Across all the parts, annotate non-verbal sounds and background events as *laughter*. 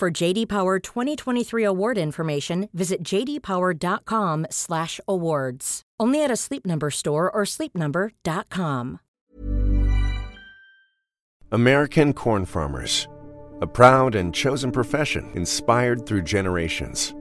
For JD Power 2023 award information, visit jdpower.com/awards. Only at a Sleep Number store or sleepnumber.com. American corn farmers, a proud and chosen profession inspired through generations.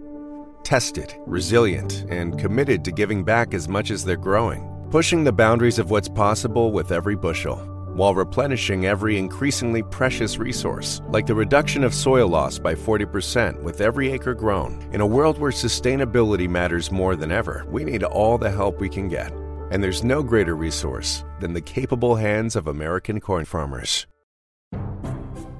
Tested, resilient, and committed to giving back as much as they're growing, pushing the boundaries of what's possible with every bushel while replenishing every increasingly precious resource, like the reduction of soil loss by 40% with every acre grown. In a world where sustainability matters more than ever, we need all the help we can get. And there's no greater resource than the capable hands of American corn farmers.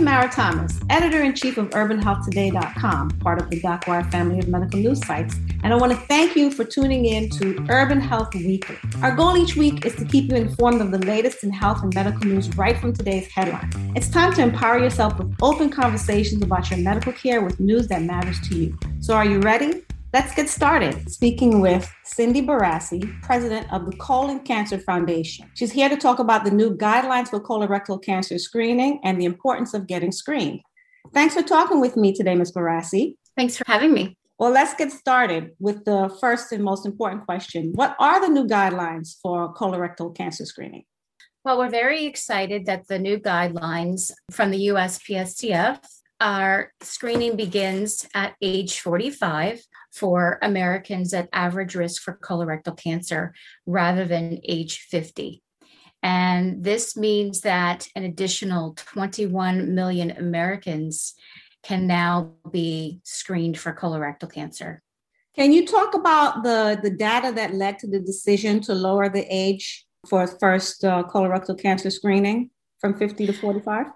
Tamara Thomas, editor in chief of UrbanHealthToday.com, part of the DocWire family of medical news sites. And I want to thank you for tuning in to Urban Health Weekly. Our goal each week is to keep you informed of the latest in health and medical news right from today's headlines. It's time to empower yourself with open conversations about your medical care with news that matters to you. So, are you ready? Let's get started. Speaking with Cindy Borassi, president of the Colon Cancer Foundation. She's here to talk about the new guidelines for colorectal cancer screening and the importance of getting screened. Thanks for talking with me today, Ms. Borassi. Thanks for having me. Well, let's get started with the first and most important question. What are the new guidelines for colorectal cancer screening? Well, we're very excited that the new guidelines from the USPSTF are screening begins at age 45 for Americans at average risk for colorectal cancer rather than age 50. And this means that an additional 21 million Americans can now be screened for colorectal cancer. Can you talk about the, the data that led to the decision to lower the age for first uh, colorectal cancer screening from 50 to 45?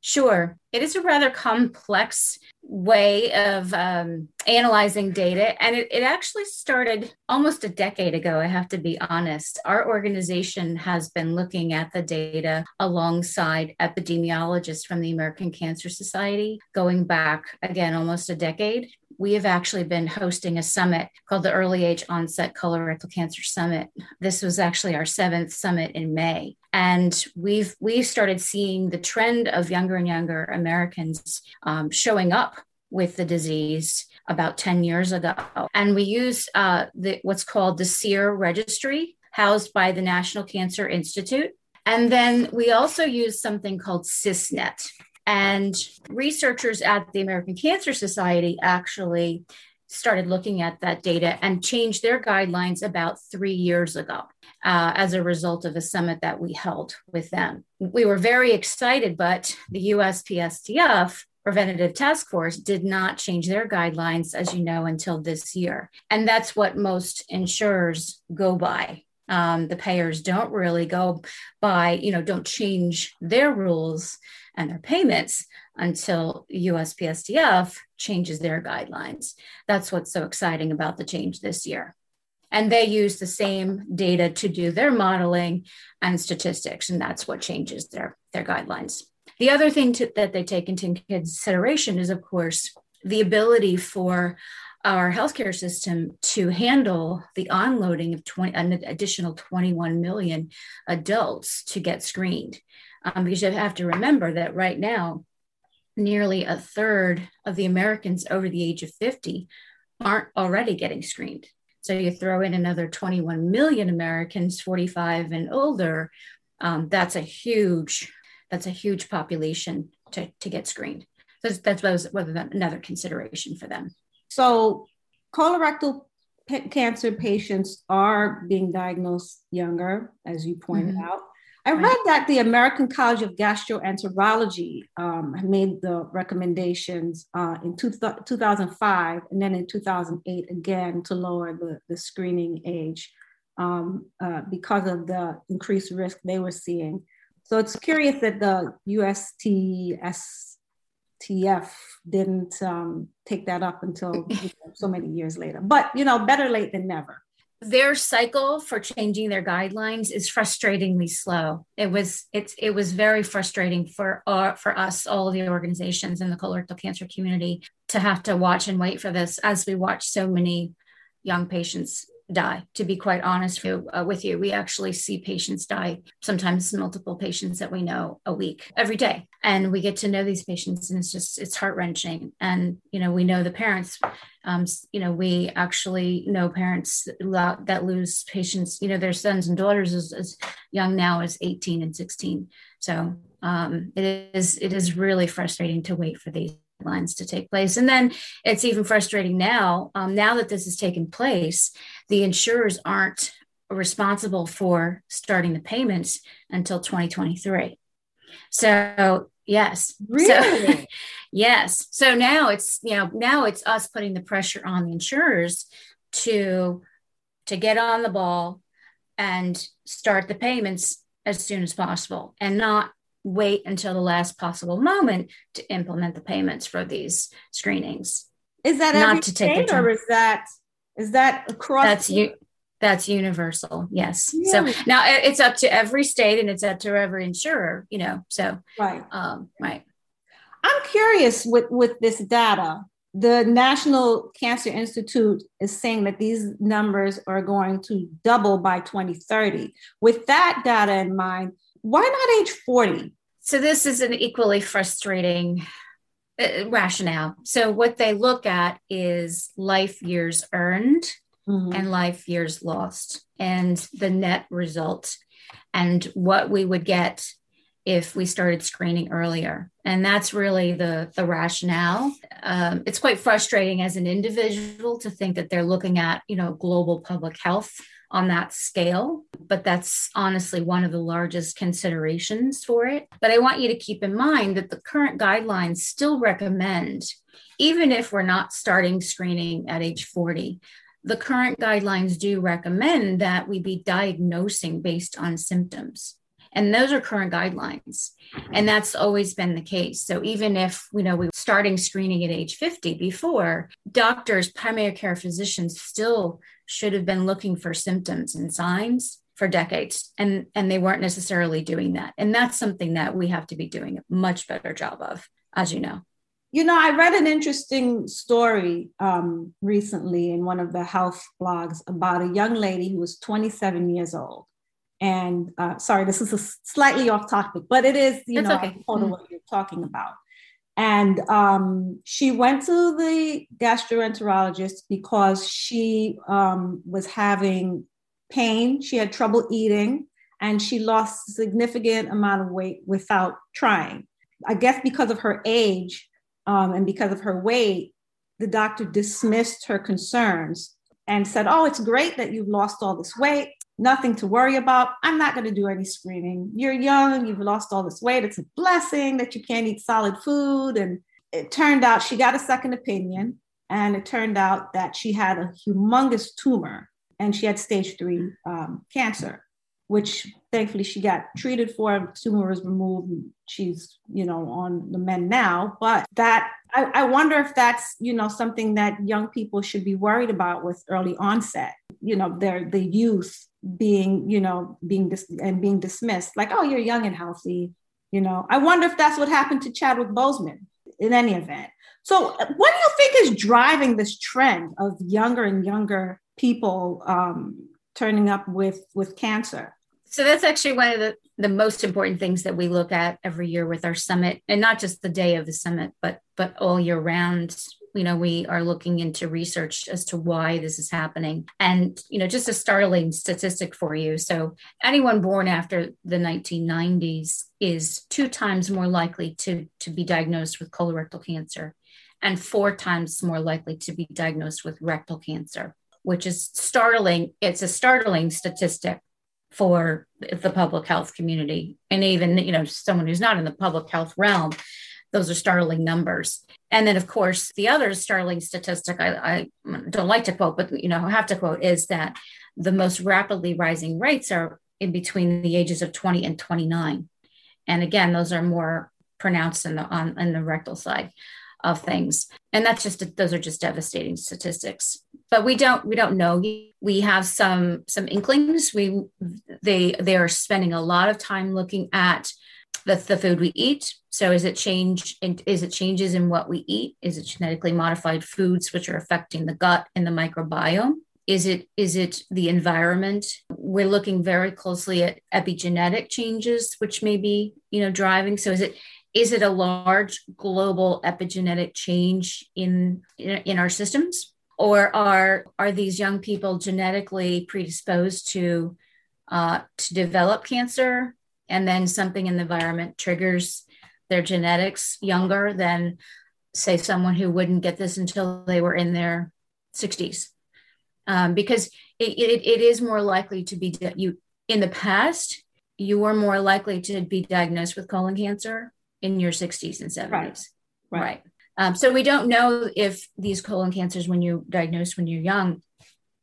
Sure. It is a rather complex way of um, analyzing data. And it, it actually started almost a decade ago, I have to be honest. Our organization has been looking at the data alongside epidemiologists from the American Cancer Society going back, again, almost a decade we have actually been hosting a summit called the Early Age Onset Colorectal Cancer Summit. This was actually our seventh summit in May. And we've we've started seeing the trend of younger and younger Americans um, showing up with the disease about 10 years ago. And we use uh, the, what's called the SEER registry, housed by the National Cancer Institute. And then we also use something called CISNET. And researchers at the American Cancer Society actually started looking at that data and changed their guidelines about three years ago uh, as a result of a summit that we held with them. We were very excited, but the USPSTF preventative task force did not change their guidelines, as you know, until this year. And that's what most insurers go by. Um, the payers don't really go by, you know, don't change their rules and their payments until USPSTF changes their guidelines. That's what's so exciting about the change this year. And they use the same data to do their modeling and statistics, and that's what changes their, their guidelines. The other thing to, that they take into consideration is, of course, the ability for our healthcare system to handle the onloading of 20, an additional 21 million adults to get screened. Um, because you have to remember that right now, nearly a third of the Americans over the age of 50 aren't already getting screened. So you throw in another 21 million Americans 45 and older, um, that's a huge that's a huge population to, to get screened. So that's, was another consideration for them. So colorectal cancer patients are being diagnosed younger, as you pointed mm-hmm. out. I read that the American College of Gastroenterology um, made the recommendations uh, in two, 2005 and then in 2008 again to lower the, the screening age um, uh, because of the increased risk they were seeing. So it's curious that the USTSTF didn't um, take that up until you know, so many years later. But you know, better late than never their cycle for changing their guidelines is frustratingly slow. It was it's it was very frustrating for uh, for us all the organizations in the colorectal cancer community to have to watch and wait for this as we watch so many young patients die. To be quite honest uh, with you, we actually see patients die, sometimes multiple patients that we know a week, every day. And we get to know these patients, and it's just, it's heart wrenching. And, you know, we know the parents. Um, you know, we actually know parents that lose patients, you know, their sons and daughters as, as young now as 18 and 16. So um, it is, it is really frustrating to wait for these lines to take place. And then it's even frustrating now, um, now that this has taken place, the insurers aren't responsible for starting the payments until 2023. So yes. *laughs* Really? So, yes. So now it's, you know, now it's us putting the pressure on the insurers to to get on the ball and start the payments as soon as possible and not wait until the last possible moment to implement the payments for these screenings. Is that not to take state, or is that is that across? That's you. That's universal. Yes. So now it's up to every state and it's up to every insurer. You know. So right. Um, right. I'm curious with with this data. The National Cancer Institute is saying that these numbers are going to double by 2030. With that data in mind, why not age 40? So this is an equally frustrating uh, rationale. So what they look at is life years earned mm-hmm. and life years lost and the net result and what we would get if we started screening earlier and that's really the the rationale um, it's quite frustrating as an individual to think that they're looking at you know global public health on that scale, but that's honestly one of the largest considerations for it. But I want you to keep in mind that the current guidelines still recommend, even if we're not starting screening at age 40, the current guidelines do recommend that we be diagnosing based on symptoms. And those are current guidelines. And that's always been the case. So even if, you know, we were starting screening at age 50 before, doctors, primary care physicians still should have been looking for symptoms and signs for decades and and they weren't necessarily doing that and that's something that we have to be doing a much better job of as you know you know i read an interesting story um, recently in one of the health blogs about a young lady who was 27 years old and uh, sorry this is a slightly off topic but it is you it's know okay. mm-hmm. what you're talking about and um, she went to the gastroenterologist because she um, was having pain. She had trouble eating and she lost a significant amount of weight without trying. I guess because of her age um, and because of her weight, the doctor dismissed her concerns and said, Oh, it's great that you've lost all this weight nothing to worry about. I'm not going to do any screening. You're young, you've lost all this weight. It's a blessing that you can't eat solid food. And it turned out she got a second opinion, and it turned out that she had a humongous tumor and she had stage three um, cancer, which thankfully she got treated for. Tumor was removed. She's, you know, on the mend now. But that I, I wonder if that's, you know, something that young people should be worried about with early onset. You know, their the youth being you know being dis- and being dismissed. Like oh you're young and healthy you know. I wonder if that's what happened to chadwick boseman in any event. So what do you think is driving this trend of younger and younger people um, turning up with with cancer? So that's actually one of the, the most important things that we look at every year with our summit and not just the day of the summit but but all year round you know we are looking into research as to why this is happening. And you know just a startling statistic for you. So anyone born after the 1990s is two times more likely to to be diagnosed with colorectal cancer and four times more likely to be diagnosed with rectal cancer which is startling. It's a startling statistic for the public health community. And even you know someone who's not in the public health realm those are startling numbers and then, of course, the other startling statistic I, I don't like to quote, but you know, have to quote is that the most rapidly rising rates are in between the ages of 20 and 29. And again, those are more pronounced in the on in the rectal side of things. And that's just those are just devastating statistics. But we don't we don't know. We have some some inklings. We they they are spending a lot of time looking at the, the food we eat. So is it change? Is it changes in what we eat? Is it genetically modified foods which are affecting the gut and the microbiome? Is it is it the environment? We're looking very closely at epigenetic changes, which may be you know driving. So is it is it a large global epigenetic change in in, in our systems, or are are these young people genetically predisposed to uh, to develop cancer and then something in the environment triggers their genetics younger than say someone who wouldn't get this until they were in their 60s um, because it, it, it is more likely to be you in the past you were more likely to be diagnosed with colon cancer in your 60s and 70s right, right. right. Um, so we don't know if these colon cancers when you're diagnosed when you're young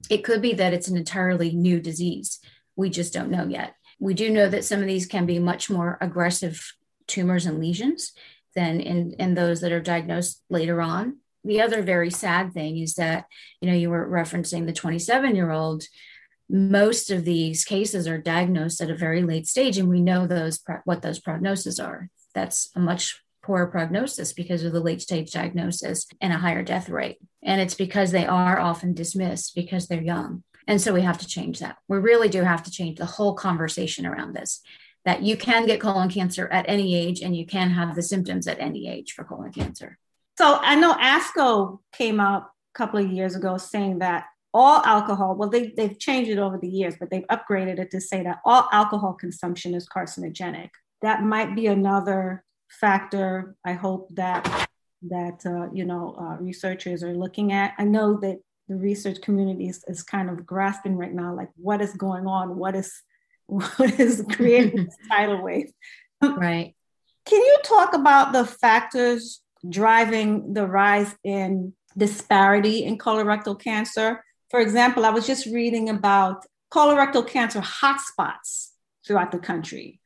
it could be that it's an entirely new disease. We just don't know yet we do know that some of these can be much more aggressive tumors and lesions than in, in those that are diagnosed later on. The other very sad thing is that, you know, you were referencing the 27 year old. Most of these cases are diagnosed at a very late stage, and we know those what those prognoses are. That's a much poorer prognosis because of the late stage diagnosis and a higher death rate. And it's because they are often dismissed because they're young. And so we have to change that. We really do have to change the whole conversation around this that you can get colon cancer at any age and you can have the symptoms at any age for colon cancer. So I know ASCO came out a couple of years ago saying that all alcohol, well, they, they've changed it over the years, but they've upgraded it to say that all alcohol consumption is carcinogenic. That might be another factor. I hope that that uh, you know uh, researchers are looking at. I know that the research community is, is kind of grasping right now, like what is going on, what is *laughs* what is creating this *laughs* tidal wave. Right. Can you talk about the factors driving the rise in disparity in colorectal cancer? For example, I was just reading about colorectal cancer hotspots throughout the country.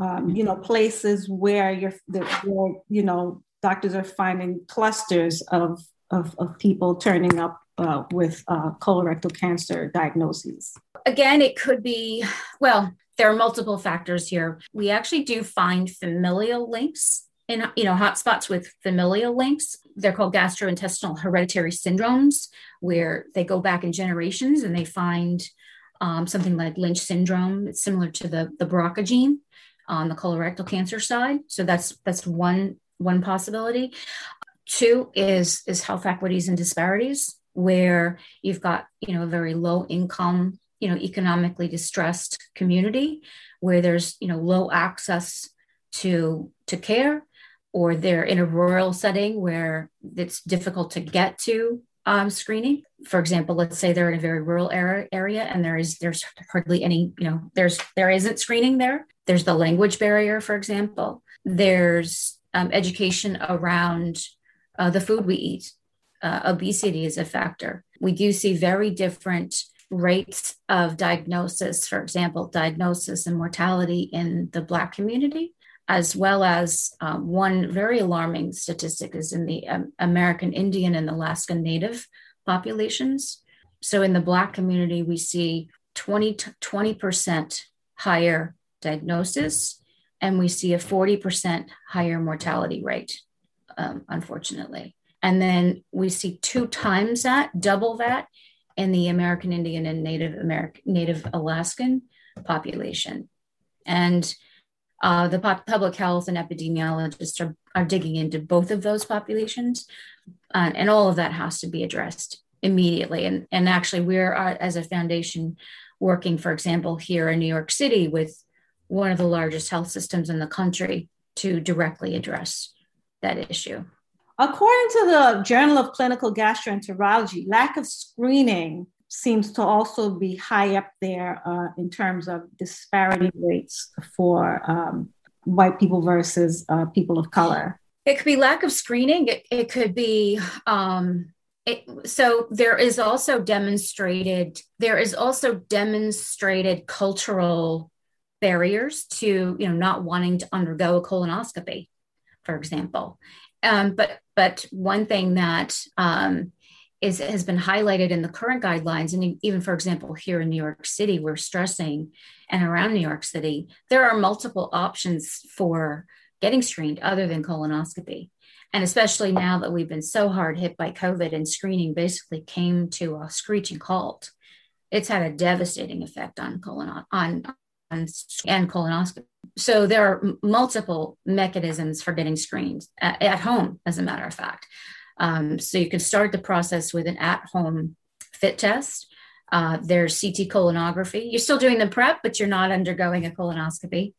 Um, you know, places where you're, where, you know, doctors are finding clusters of, of, of people turning up uh, with uh, colorectal cancer diagnoses? Again, it could be, well, there are multiple factors here. We actually do find familial links in you know hotspots with familial links. They're called gastrointestinal hereditary syndromes where they go back in generations and they find um, something like lynch syndrome. It's similar to the the brca gene on the colorectal cancer side. So that's that's one one possibility. Two is is health equities and disparities where you've got you know a very low income you know economically distressed community where there's you know low access to to care or they're in a rural setting where it's difficult to get to um, screening. For example let's say they're in a very rural area, area and there is there's hardly any you know there's there isn't screening there. There's the language barrier for example. There's um, education around uh, the food we eat uh, obesity is a factor. We do see very different rates of diagnosis, for example, diagnosis and mortality in the Black community, as well as um, one very alarming statistic is in the um, American Indian and Alaska Native populations. So in the Black community, we see 20 20% higher diagnosis, and we see a 40% higher mortality rate, um, unfortunately. And then we see two times that, double that in the American Indian and Native American, Native Alaskan population. And Uh, the pop- public health and epidemiologists are, are digging into both of those populations, uh, and all of that has to be addressed immediately. And, and actually, we're, uh, as a foundation, working, for example, here in New York City with one of the largest health systems in the country to directly address that issue. According to the Journal of Clinical Gastroenterology, lack of screening seems to also be high up there uh, in terms of disparity rates for um, white people versus uh, people of color. It could be lack of screening. It, it could be um, it, so there is also demonstrated there is also demonstrated cultural barriers to you know not wanting to undergo a colonoscopy for example um, but but one thing that um, is has been highlighted in the current guidelines, and even for example here in New York City, we're stressing, and around New York City, there are multiple options for getting screened other than colonoscopy. And especially now that we've been so hard hit by COVID and screening basically came to a screeching halt, it's had a devastating effect on colon on, and colonoscopy. So there are multiple mechanisms for getting screened at, at home, as a matter of fact. Um, so you can start the process with an at-home fit test. Uh, there's CT colonography. You're still doing the prep, but you're not undergoing a colonoscopy.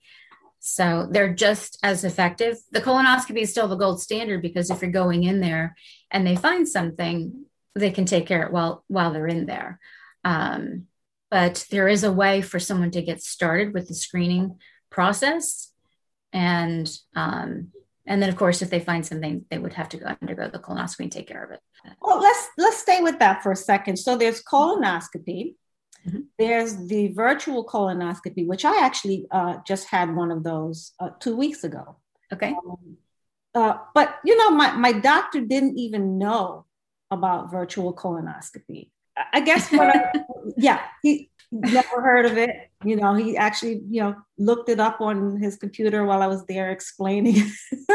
So they're just as effective. The colonoscopy is still the gold standard because if you're going in there and they find something, they can take care of it while while they're in there. Um, but there is a way for someone to get started with the screening process, and um, and then of course if they find something, they would have to go undergo the colonoscopy and take care of it. Well, let's let's stay with that for a second. So there's colonoscopy, Mm-hmm. There's the virtual colonoscopy, which I actually uh, just had one of those uh, two weeks ago. Okay. Um, uh, but you know, my, my doctor didn't even know about virtual colonoscopy. I guess what I, *laughs* yeah, he never heard of it. You know, he actually, you know, looked it up on his computer while I was there explaining. *laughs*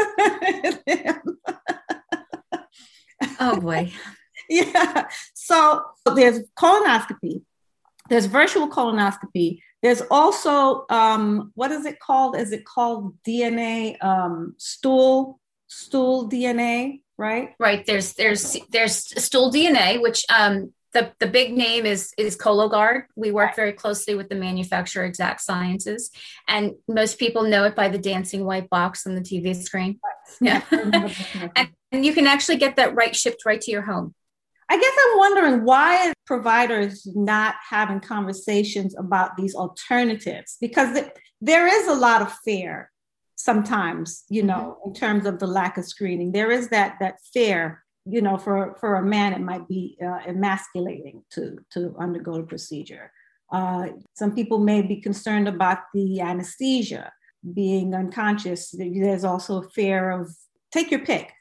oh boy. *laughs* Yeah. So there's colonoscopy, there's virtual colonoscopy. There's also um, what is it called? Is it called DNA um, stool stool DNA? Right. Right. There's there's there's stool DNA, which um, the the big name is is Cologuard. We work very closely with the manufacturer Exact Sciences, and most people know it by the dancing white box on the TV screen. Yeah, *laughs* *laughs* and, and you can actually get that right shipped right to your home. I guess I'm wondering why providers not having conversations about these alternatives because there is a lot of fear sometimes, you mm-hmm. know, in terms of the lack of screening. There is that that fear, you know, for for a man it might be uh, emasculating to to undergo the procedure. Uh, some people may be concerned about the anesthesia, being unconscious. There's also a fear of take your pick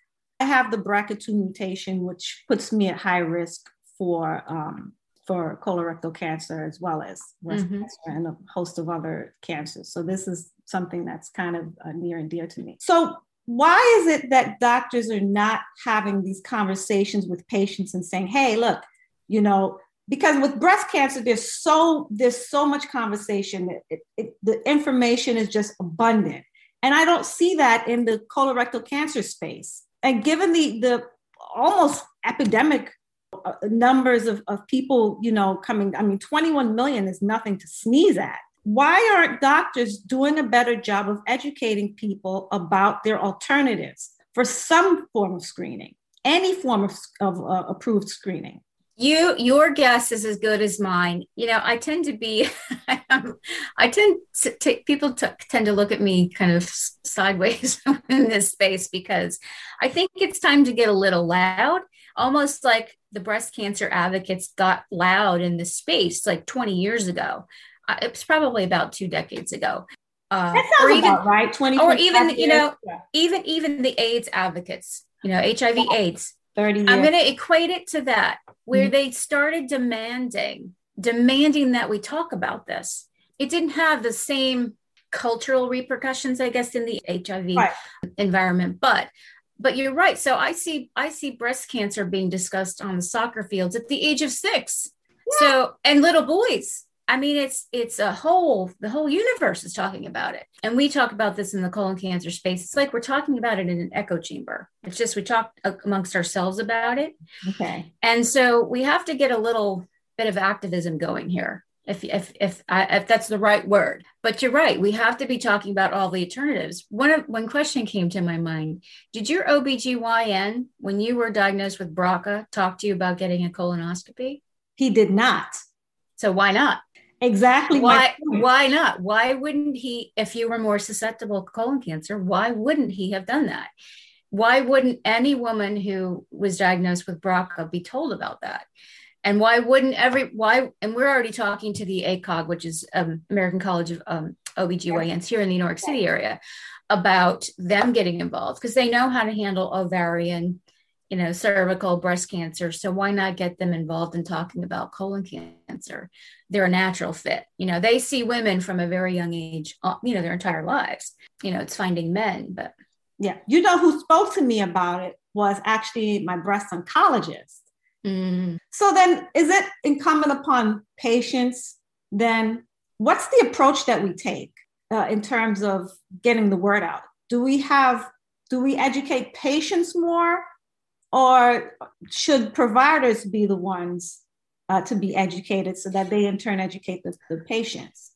I have the BRCA2 mutation, which puts me at high risk for um, for colorectal cancer as well as breast mm-hmm. cancer and a host of other cancers. So this is something that's kind of uh, near and dear to me. So why is it that doctors are not having these conversations with patients and saying, "Hey, look, you know, because with breast cancer there's so there's so much conversation that it, it, the information is just abundant. And i don't see that in the colorectal cancer space. And given the the almost epidemic uh, numbers of, of people you know coming i mean 21 million is nothing to sneeze at why aren't doctors doing a better job of educating people about their alternatives for some form of screening any form of, of uh, approved screening? You your guess is as good as mine. You know i tend to be *laughs* i tend to take people tend to look at me kind of sideways *laughs* in this space because i think it's time to get a little loud. Almost like the breast cancer advocates got loud in this space like 20 years ago it was probably about two decades ago uh, that sounds or even, about right 20 or even years. you know yeah. even even the aids advocates you know hiv aids 30 years. I'm going to equate it to that, where mm-hmm. they started demanding, demanding that we talk about this. It didn't have the same cultural repercussions, I guess, in the HIV right. environment, but but you're right. So I see I see breast cancer being discussed on the soccer fields at the age of six. Yeah. So and little boys I mean, it's it's a whole the whole universe is talking about it, and we talk about this in the colon cancer space. It's like we're talking about it in an echo chamber. It's just we talk amongst ourselves about it. Okay. And so we have to get a little bit of activism going here, if if if I, if that's the right word. But you're right. We have to be talking about all the alternatives. One one question came to my mind. Did your OBGYN, when you were diagnosed with BRCA, talk to you about getting a colonoscopy? He did not. So why not? Exactly. Why why not? Why wouldn't he if you were more susceptible to colon cancer, why wouldn't he have done that? Why wouldn't any woman who was diagnosed with BRCA be told about that? And why wouldn't every why and we're already talking to the ACOG, which is um, American College of um, OBGYNs here in the New York City area, about them getting involved because they know how to handle ovarian you know, cervical breast cancer. So why not get them involved in talking about colon cancer? They're a natural fit. You know, they see women from a very young age, uh, you know, their entire lives. You know, it's finding men, but yeah, you know who spoke to me about it was actually my breast oncologist. Mm. So then, is it incumbent upon patients then? What's the approach that we take uh, in terms of getting the word out? Do we have do we educate patients more or should providers be the ones uh, to be educated so that they in turn educate the, the patients?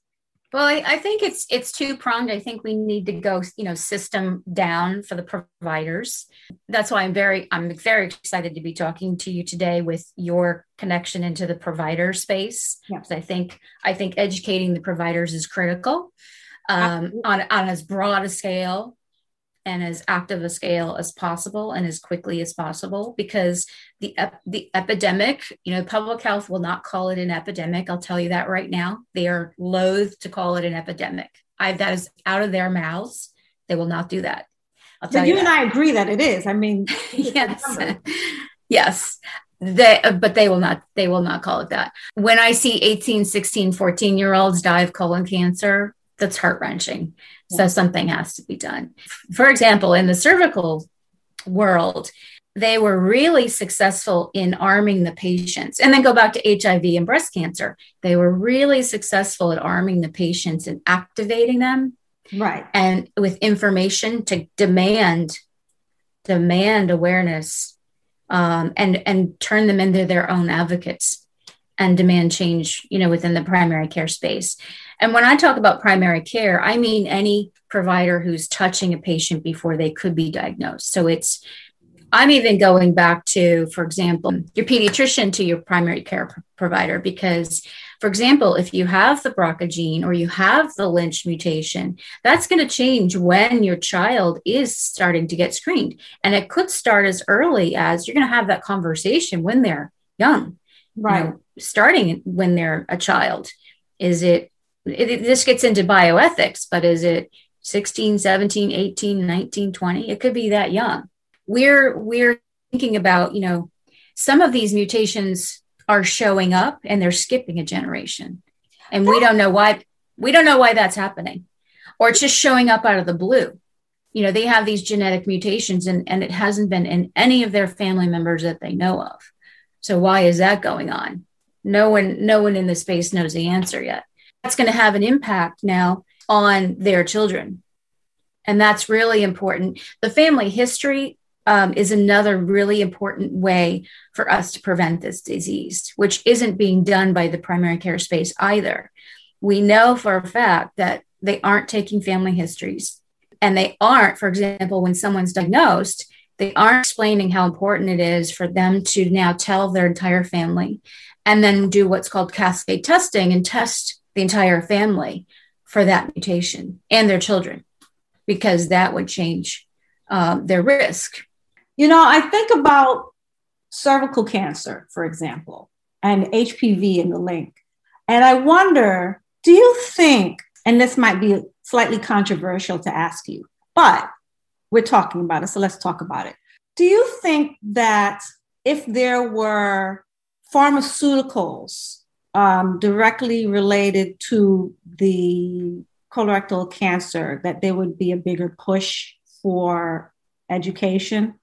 Well, I, I, think it's it's two pronged. I think we need to go, you know, system down for the providers. That's why I'm very I'm very excited to be talking to you today with your connection into the provider space. Yes. I think I think educating the providers is critical um, on on as broad a scale and as active a scale as possible and as quickly as possible because the ep- the epidemic you know public health will not call it an epidemic. I'll tell you that right now. They are loath to call it an epidemic. I that is out of their mouths. They will not do that. I'll tell but you, you and i agree that it is. I mean *laughs* yes. *laughs* yes. They uh, but they will not they will not call it that. When i see 18 16 14 year olds die of colon cancer that's heart wrenching. So something has to be done. For example, in the cervical world, they were really successful in arming the patients. And then go back to HIV and breast cancer. They were really successful at arming the patients and activating them. Right. And with information to demand demand awareness um, and and turn them into their own advocates and demand change, you know, within the primary care space. And when I talk about primary care, I mean any provider who's touching a patient before they could be diagnosed. So it's, I'm even going back to, for example, your pediatrician to your primary care provider, because, for example, if you have the BRCA gene or you have the Lynch mutation, that's going to change when your child is starting to get screened. And it could start as early as you're going to have that conversation when they're young, right? You know, starting when they're a child. Is it it, this gets into bioethics, but is it 16, 17, 18, 19, 20? It could be that young. We're we're thinking about, you know, some of these mutations are showing up and they're skipping a generation. And we don't know why we don't know why that's happening. Or it's just showing up out of the blue. You know, they have these genetic mutations and, and it hasn't been in any of their family members that they know of. So why is that going on? No one, no one in the space knows the answer yet that's going to have an impact now on their children. And that's really important. The family history um, is another really important way for us to prevent this disease, which isn't being done by the primary care space either. We know for a fact that they aren't taking family histories. And they aren't, for example, when someone's diagnosed, they aren't explaining how important it is for them to now tell their entire family and then do what's called cascade testing and test the entire family for that mutation and their children, because that would change um, their risk. You know, I think about cervical cancer, for example, and HPV in the link. And I wonder do you think, and this might be slightly controversial to ask you, but we're talking about it, so let's talk about it. Do you think that if there were pharmaceuticals um, directly related to the colorectal cancer, that there would be a bigger push for education?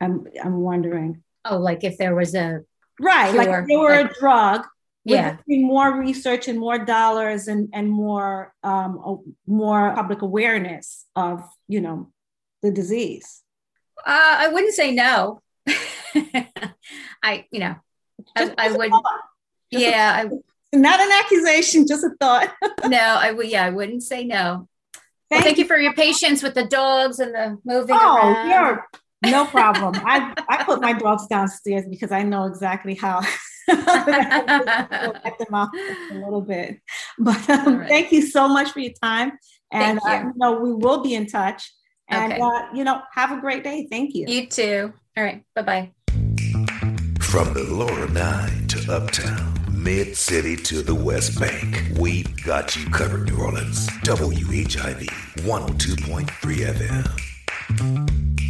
I'm, I'm wondering. Oh, like if there was a right, like if there were like, a drug yeah more research and more dollars and and more um more public awareness of you know the disease uh, i wouldn't say no *laughs* i you know I, I, would yeah I, not an accusation just a thought *laughs* no i would yeah i wouldn't say no thank, well, thank you for your patience with the dogs and the moving oh around. you're no problem i i put my dogs downstairs because i know exactly how *laughs* get them off a little bit. But um, right. thank you so much for your time. And you. Uh, you know, we will be in touch. And okay. uh, you know, have a great day. Thank you. You too. All right. Bye bye. From the lower nine to uptown, mid city to the West Bank, we've got you covered, New Orleans. WHIV 102.3 FM.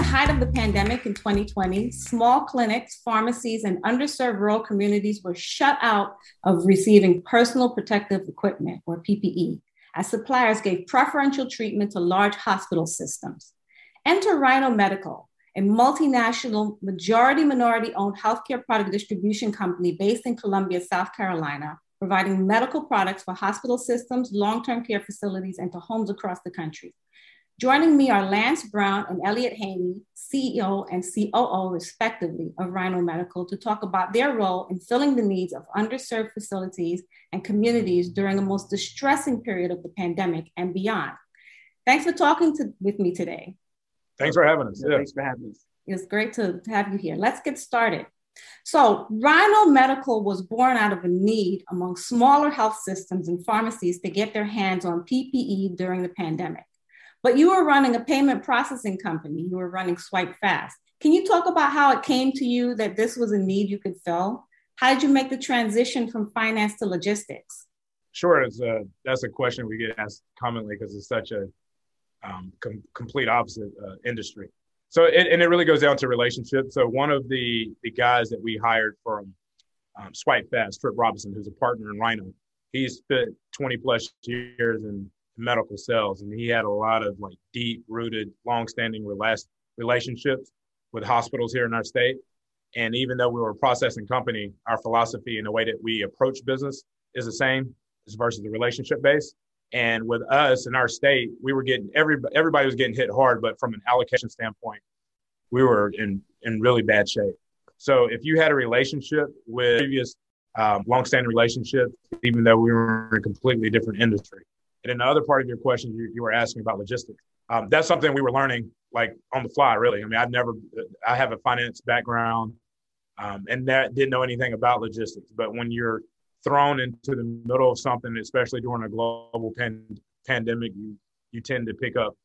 The height of the pandemic in 2020, small clinics, pharmacies, and underserved rural communities were shut out of receiving personal protective equipment, or PPE, as suppliers gave preferential treatment to large hospital systems. Enter Rhino Medical, a multinational, majority minority owned healthcare product distribution company based in Columbia, South Carolina, providing medical products for hospital systems, long term care facilities, and to homes across the country. Joining me are Lance Brown and Elliot Haynie, CEO and COO, respectively, of Rhino Medical, to talk about their role in filling the needs of underserved facilities and communities during the most distressing period of the pandemic and beyond. Thanks for talking to, with me today. Thanks for having us. Yeah. Thanks for having us. It's great to have you here. Let's get started. So, Rhino Medical was born out of a need among smaller health systems and pharmacies to get their hands on PPE during the pandemic. But you were running a payment processing company. You were running Swipe Fast. Can you talk about how it came to you that this was a need you could fill? How did you make the transition from finance to logistics? Sure, it's a, that's a question we get asked commonly because it's such a um, com- complete opposite uh, industry. So, it, and it really goes down to relationships. So, one of the the guys that we hired from um, Swipe Fast, Trip Robinson, who's a partner in Rhino, he's spent 20 plus years in medical sales, and he had a lot of like deep rooted, long-standing relationships with hospitals here in our state. And even though we were a processing company, our philosophy and the way that we approach business is the same as versus the relationship base. And with us in our state, we were getting every everybody was getting hit hard, but from an allocation standpoint, we were in in really bad shape. So if you had a relationship with previous um, longstanding relationship, even though we were in a completely different industry, and then the other part of your question, you, you were asking about logistics. Um, that's something we were learning like on the fly, really. I mean, I've never, I have a finance background um, and that didn't know anything about logistics. But when you're thrown into the middle of something, especially during a global pan, pandemic, you, you tend to pick up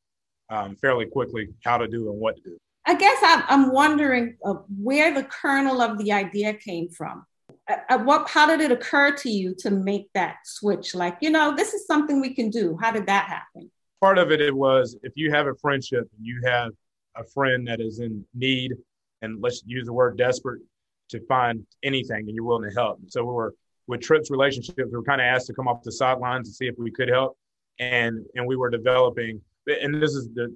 um, fairly quickly how to do and what to do. I guess I'm, wondering uh, where the kernel of the idea came from at what how did it occur to you to make that switch? Like you know this is something we can do. How did that happen? Part of it it was if you have a friendship and you have a friend that is in need and let's use the word desperate to find anything and you're willing to help. So we were with trips relationships we were kind of asked to come off the sidelines and see if we could help. And and we were developing and this is the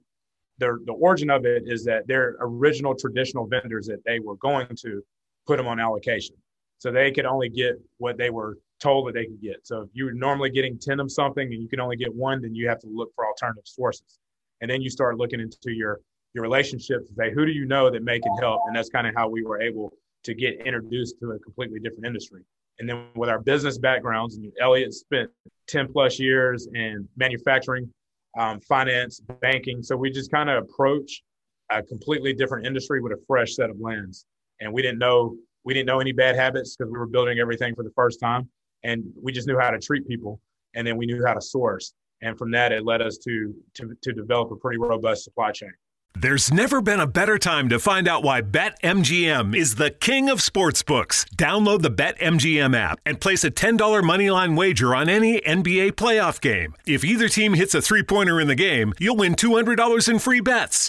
the, the origin of it is that their original traditional vendors that they were going to put them on allocation so they could only get what they were told that they could get. So if you're normally getting 10 of something and you can only get one, then you have to look for alternative sources. And then you start looking into your your relationships and say, who do you know that may can help? And that's kind of how we were able to get introduced to a completely different industry. And then with our business backgrounds, and Elliot spent 10 plus years in manufacturing, um, finance, banking. So we just kind of approach a completely different industry with a fresh set of lens. And we didn't know we didn't know any bad habits because we were building everything for the first time. And we just knew how to treat people. And then we knew how to source. And from that, it led us to, to, to develop a pretty robust supply chain. There's never been a better time to find out why BetMGM is the king of sportsbooks. Download the BetMGM app and place a $10 moneyline wager on any NBA playoff game. If either team hits a three pointer in the game, you'll win $200 in free bets.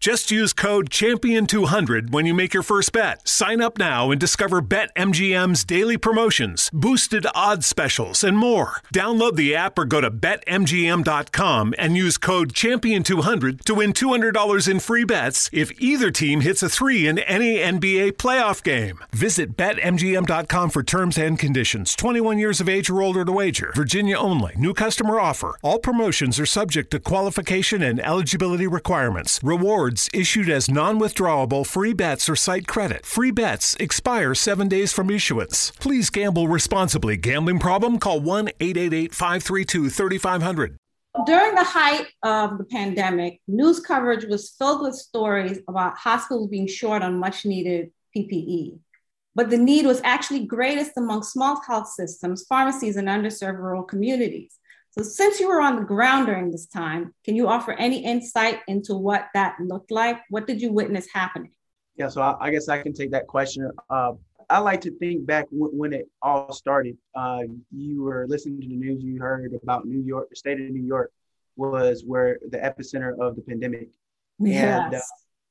Just use code Champion200 when you make your first bet. Sign up now and discover BetMGM's daily promotions, boosted odds specials, and more. Download the app or go to BetMGM.com and use code Champion200 to win $200 in free bets if either team hits a three in any NBA playoff game. Visit BetMGM.com for terms and conditions. 21 years of age or older to wager. Virginia only. New customer offer. All promotions are subject to qualification and eligibility requirements. Issued as non withdrawable free bets or site credit. Free bets expire seven days from issuance. Please gamble responsibly. Gambling problem? Call 1 888 532 3500. During the height of the pandemic, news coverage was filled with stories about hospitals being short on much needed PPE. But the need was actually greatest among small health systems, pharmacies, and underserved rural communities. So, since you were on the ground during this time, can you offer any insight into what that looked like? What did you witness happening? Yeah, so I, I guess I can take that question. Uh, I like to think back w- when it all started. Uh, you were listening to the news, you heard about New York, the state of New York was where the epicenter of the pandemic yes. and uh,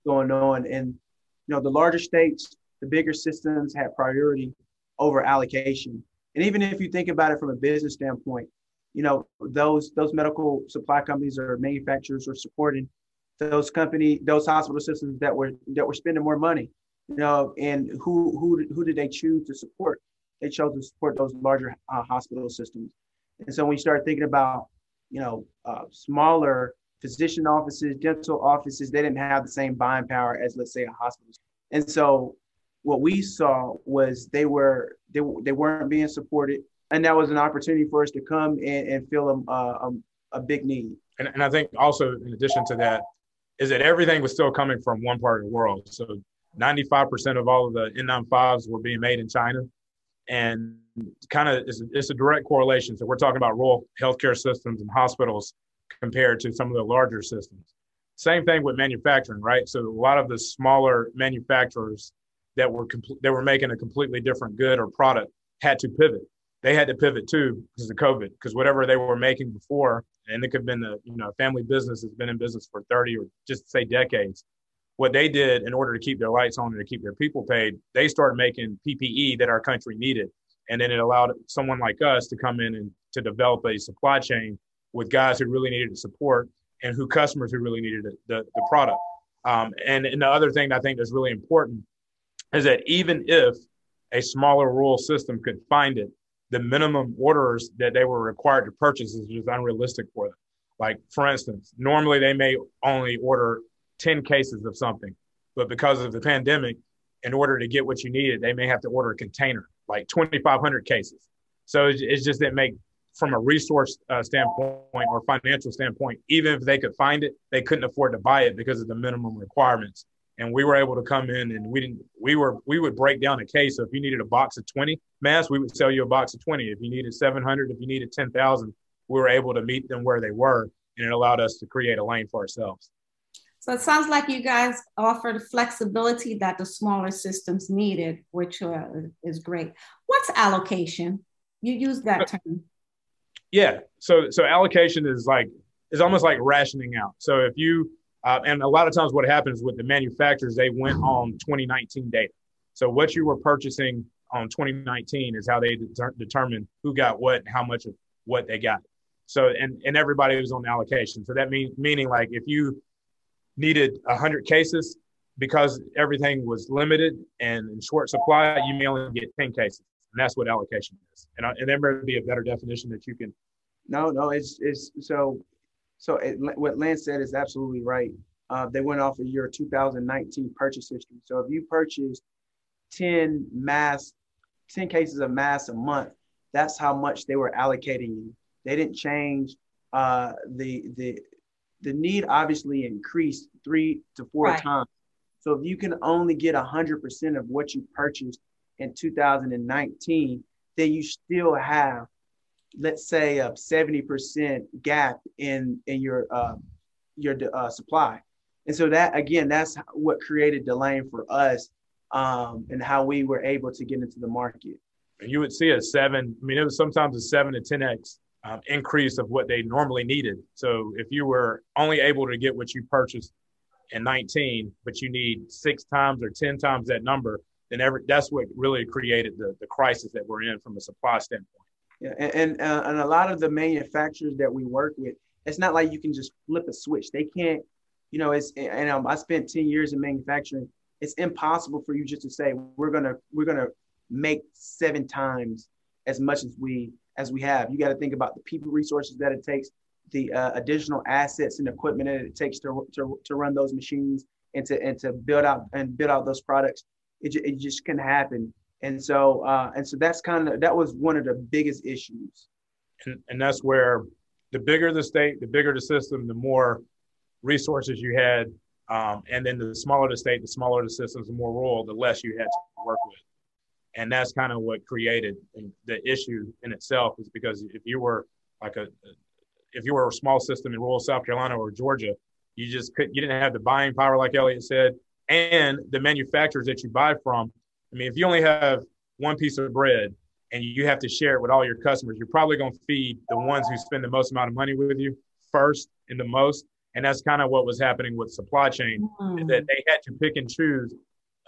going on. And you know, the larger states, the bigger systems had priority over allocation. And even if you think about it from a business standpoint, you know those those medical supply companies or manufacturers are supporting those company those hospital systems that were that were spending more money you know and who who who did they choose to support? They chose to support those larger uh, hospital systems. And so when you start thinking about you know uh, smaller physician offices dental offices they didn't have the same buying power as let's say a hospital. And so what we saw was they were they, they weren't being supported and that was an opportunity for us to come and, and fill a, a, a big need. And, and I think also in addition to that is that everything was still coming from one part of the world. So 95% of all of the N95s were being made in China. And kind of it's, it's a direct correlation. So we're talking about rural healthcare systems and hospitals compared to some of the larger systems. Same thing with manufacturing, right? So a lot of the smaller manufacturers that were compl- that were making a completely different good or product had to pivot they had to pivot too because of COVID, because whatever they were making before, and it could have been a you know family business has been in business for 30 or just say decades. What they did in order to keep their lights on and to keep their people paid, they started making PPE that our country needed. And then it allowed someone like us to come in and to develop a supply chain with guys who really needed the support and who customers who really needed the, the product. Um, and, and the other thing I think that's really important is that even if a smaller rural system could find it, the minimum orders that they were required to purchase is just unrealistic for them. Like, for instance, normally they may only order 10 cases of something, but because of the pandemic, in order to get what you needed, they may have to order a container, like 2,500 cases. So it's, it's just that make from a resource uh, standpoint or financial standpoint, even if they could find it, they couldn't afford to buy it because of the minimum requirements and we were able to come in and we didn't we were we would break down a case. So if you needed a box of 20 masks we would sell you a box of 20 if you needed 700 if you needed 10,000 we were able to meet them where they were and it allowed us to create a lane for ourselves. So it sounds like you guys offered flexibility that the smaller systems needed which uh, is great. What's allocation? You use that term. yeah. So so allocation is like is almost like rationing out. So if you uh, and a lot of times, what happens with the manufacturers, they went on 2019 data. So what you were purchasing on 2019 is how they de- determine who got what how much of what they got. So and and everybody was on allocation. So that mean meaning like if you needed 100 cases because everything was limited and in short supply, you may only get 10 cases. and that's what allocation is. And, and there may be a better definition that you can. No, no, it's it's so so it, what Lance said is absolutely right. Uh, they went off of your 2019 purchase history. So if you purchased 10 mass, 10 cases of mass a month, that's how much they were allocating you. They didn't change uh, the the the need obviously increased three to four right. times. So if you can only get 100% of what you purchased in 2019, then you still have, let's say, a 70% gap in in your uh, your uh, supply. And so that again, that's what created lane for us um, and how we were able to get into the market. And you would see a seven. I mean, it was sometimes a seven to ten x um, increase of what they normally needed. So if you were only able to get what you purchased in 19, but you need six times or 10 times that number, then every, that's what really created the, the crisis that we're in from a supply standpoint. Yeah, and and, uh, and a lot of the manufacturers that we work with, it's not like you can just flip a switch. They can't, you know, it's and um, I spent 10 years in manufacturing. It's impossible for you just to say we're gonna we're gonna make seven times as much as we as we have. You got to think about the people resources that it takes, the uh, additional assets and equipment that it takes to, to, to run those machines and to and to build out and build out those products. It, it just can happen. And so uh, and so that's kind of that was one of the biggest issues. And, and that's where the bigger the state, the bigger the system, the more resources you had. Um, and then the smaller the state, the smaller the systems, the more rural, the less you had to work with and that's kind of what created the issue in itself is because if you were like a if you were a small system in rural south carolina or georgia you just could you didn't have the buying power like elliot said and the manufacturers that you buy from i mean if you only have one piece of bread and you have to share it with all your customers you're probably going to feed the ones who spend the most amount of money with you first and the most and that's kind of what was happening with supply chain mm. that they had to pick and choose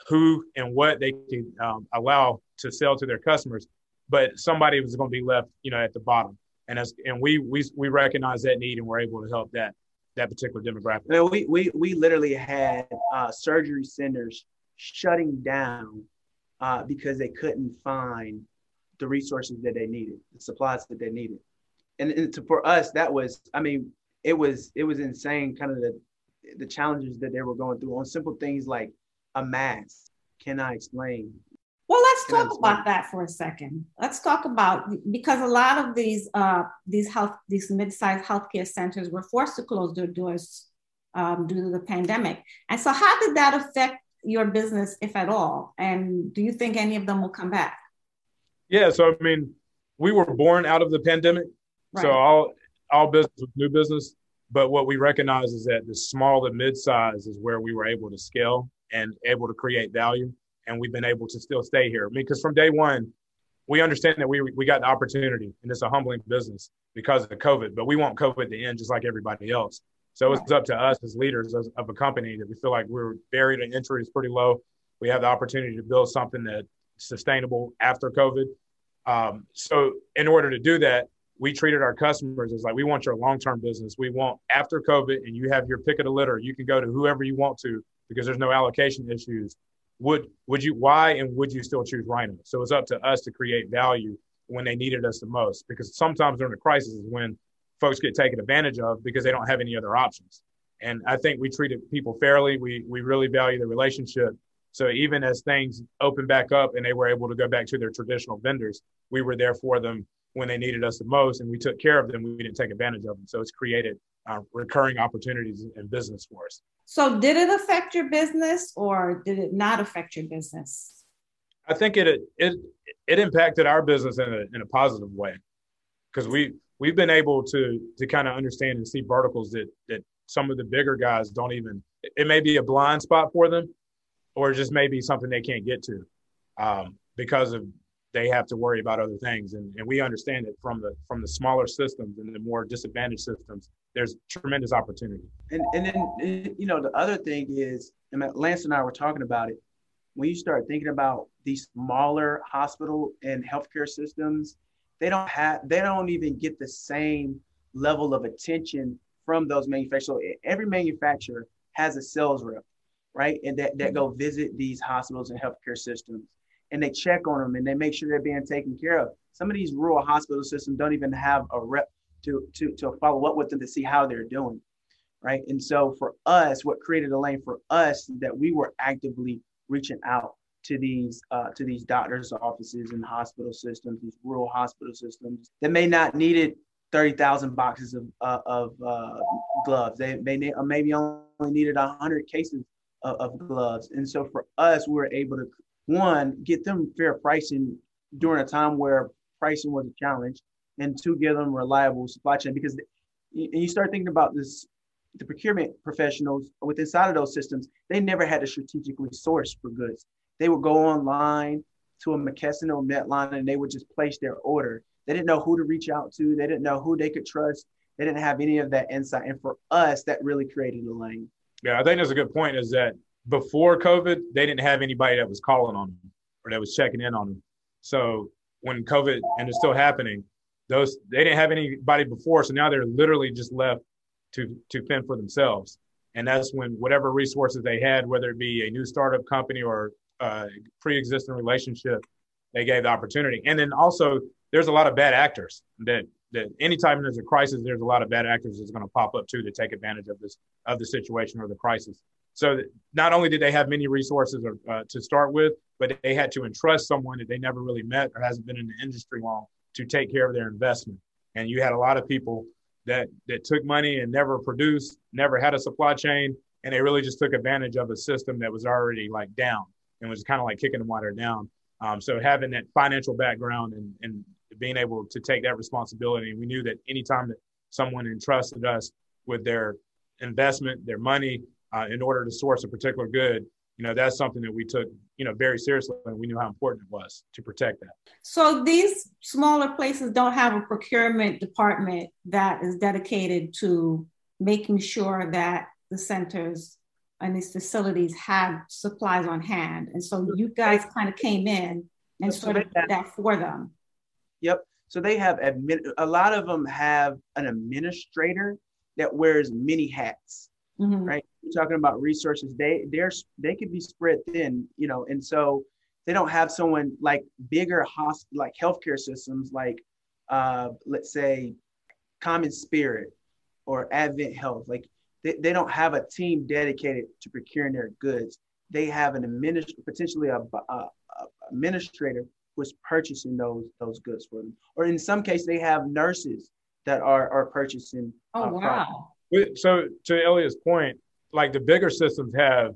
who and what they could um, allow to sell to their customers, but somebody was going to be left, you know, at the bottom. And as and we we we recognize that need and we're able to help that that particular demographic. Well, we we we literally had uh, surgery centers shutting down uh, because they couldn't find the resources that they needed, the supplies that they needed. And, and to, for us, that was, I mean, it was it was insane, kind of the the challenges that they were going through on simple things like a mask. Can I explain? Well, let's Can talk about that for a second. Let's talk about because a lot of these uh, these health these mid-sized healthcare centers were forced to close their doors um, due to the pandemic. And so, how did that affect your business, if at all? And do you think any of them will come back? Yeah. So, I mean, we were born out of the pandemic, right. so all all business was new business. But what we recognize is that the small to mid-size is where we were able to scale and able to create value. And we've been able to still stay here. I mean, because from day one, we understand that we we got the opportunity, and it's a humbling business because of the COVID. But we want COVID to end just like everybody else. So it's up to us as leaders of a company that we feel like we're buried and entry is pretty low. We have the opportunity to build something that's sustainable after COVID. Um, so in order to do that, we treated our customers as like we want your long-term business. We want after COVID, and you have your pick of the litter. You can go to whoever you want to because there's no allocation issues. Would would you why and would you still choose Rhino? So it's up to us to create value when they needed us the most. Because sometimes during the crisis is when folks get taken advantage of because they don't have any other options. And I think we treated people fairly. We we really value the relationship. So even as things opened back up and they were able to go back to their traditional vendors, we were there for them when they needed us the most, and we took care of them. We didn't take advantage of them. So it's created uh, recurring opportunities in business for us. So, did it affect your business, or did it not affect your business? I think it it it impacted our business in a in a positive way because we we've been able to to kind of understand and see verticals that that some of the bigger guys don't even. It may be a blind spot for them, or just maybe something they can't get to um, because of they have to worry about other things. And, and we understand it from the from the smaller systems and the more disadvantaged systems, there's tremendous opportunity. And and then you know the other thing is, and Lance and I were talking about it. When you start thinking about these smaller hospital and healthcare systems, they don't have they don't even get the same level of attention from those manufacturers. So every manufacturer has a sales rep, right? And that, that go visit these hospitals and healthcare systems and they check on them and they make sure they're being taken care of. Some of these rural hospital systems don't even have a rep to to to follow up with them to see how they're doing, right? And so for us, what created a lane for us that we were actively reaching out to these uh, to these doctors' offices and hospital systems, these rural hospital systems that may not needed thirty thousand boxes of uh, of uh, gloves. They they maybe only needed hundred cases of, of, gloves. And so for us, we were able to one get them fair pricing during a time where pricing was a challenge, and two give them reliable supply chain because and you start thinking about this the procurement professionals with inside of those systems, they never had to strategically source for goods. They would go online to a McKesson or Medline and they would just place their order. They didn't know who to reach out to. They didn't know who they could trust. They didn't have any of that insight. And for us, that really created a lane. Yeah, I think that's a good point is that before COVID, they didn't have anybody that was calling on them or that was checking in on them. So when COVID and it's still happening, those they didn't have anybody before. So now they're literally just left to to fend for themselves. And that's when whatever resources they had, whether it be a new startup company or a pre-existing relationship, they gave the opportunity. And then also, there's a lot of bad actors that that anytime there's a crisis, there's a lot of bad actors that's going to pop up too to take advantage of this of the situation or the crisis. So not only did they have many resources uh, to start with, but they had to entrust someone that they never really met or hasn't been in the industry long to take care of their investment. And you had a lot of people that that took money and never produced, never had a supply chain, and they really just took advantage of a system that was already like down and was kind of like kicking the water down. Um, so having that financial background and, and being able to take that responsibility, we knew that anytime that someone entrusted us with their investment, their money, uh, in order to source a particular good, you know, that's something that we took, you know, very seriously, and we knew how important it was to protect that. So these smaller places don't have a procurement department that is dedicated to making sure that the centers and these facilities have supplies on hand. And so you guys kind of came in and sort of did that for them. Yep. So they have admin, a lot of them have an administrator that wears many hats, mm-hmm. right? You're talking about resources. They they're they could be spread thin, you know, and so they don't have someone like bigger hosp- like healthcare systems like uh, let's say Common Spirit or Advent Health. Like they, they don't have a team dedicated to procuring their goods. They have an administrator, potentially a, a, a administrator who's purchasing those those goods for them. Or in some cases, they have nurses that are are purchasing. Oh uh, wow! So to Elliot's point, like the bigger systems have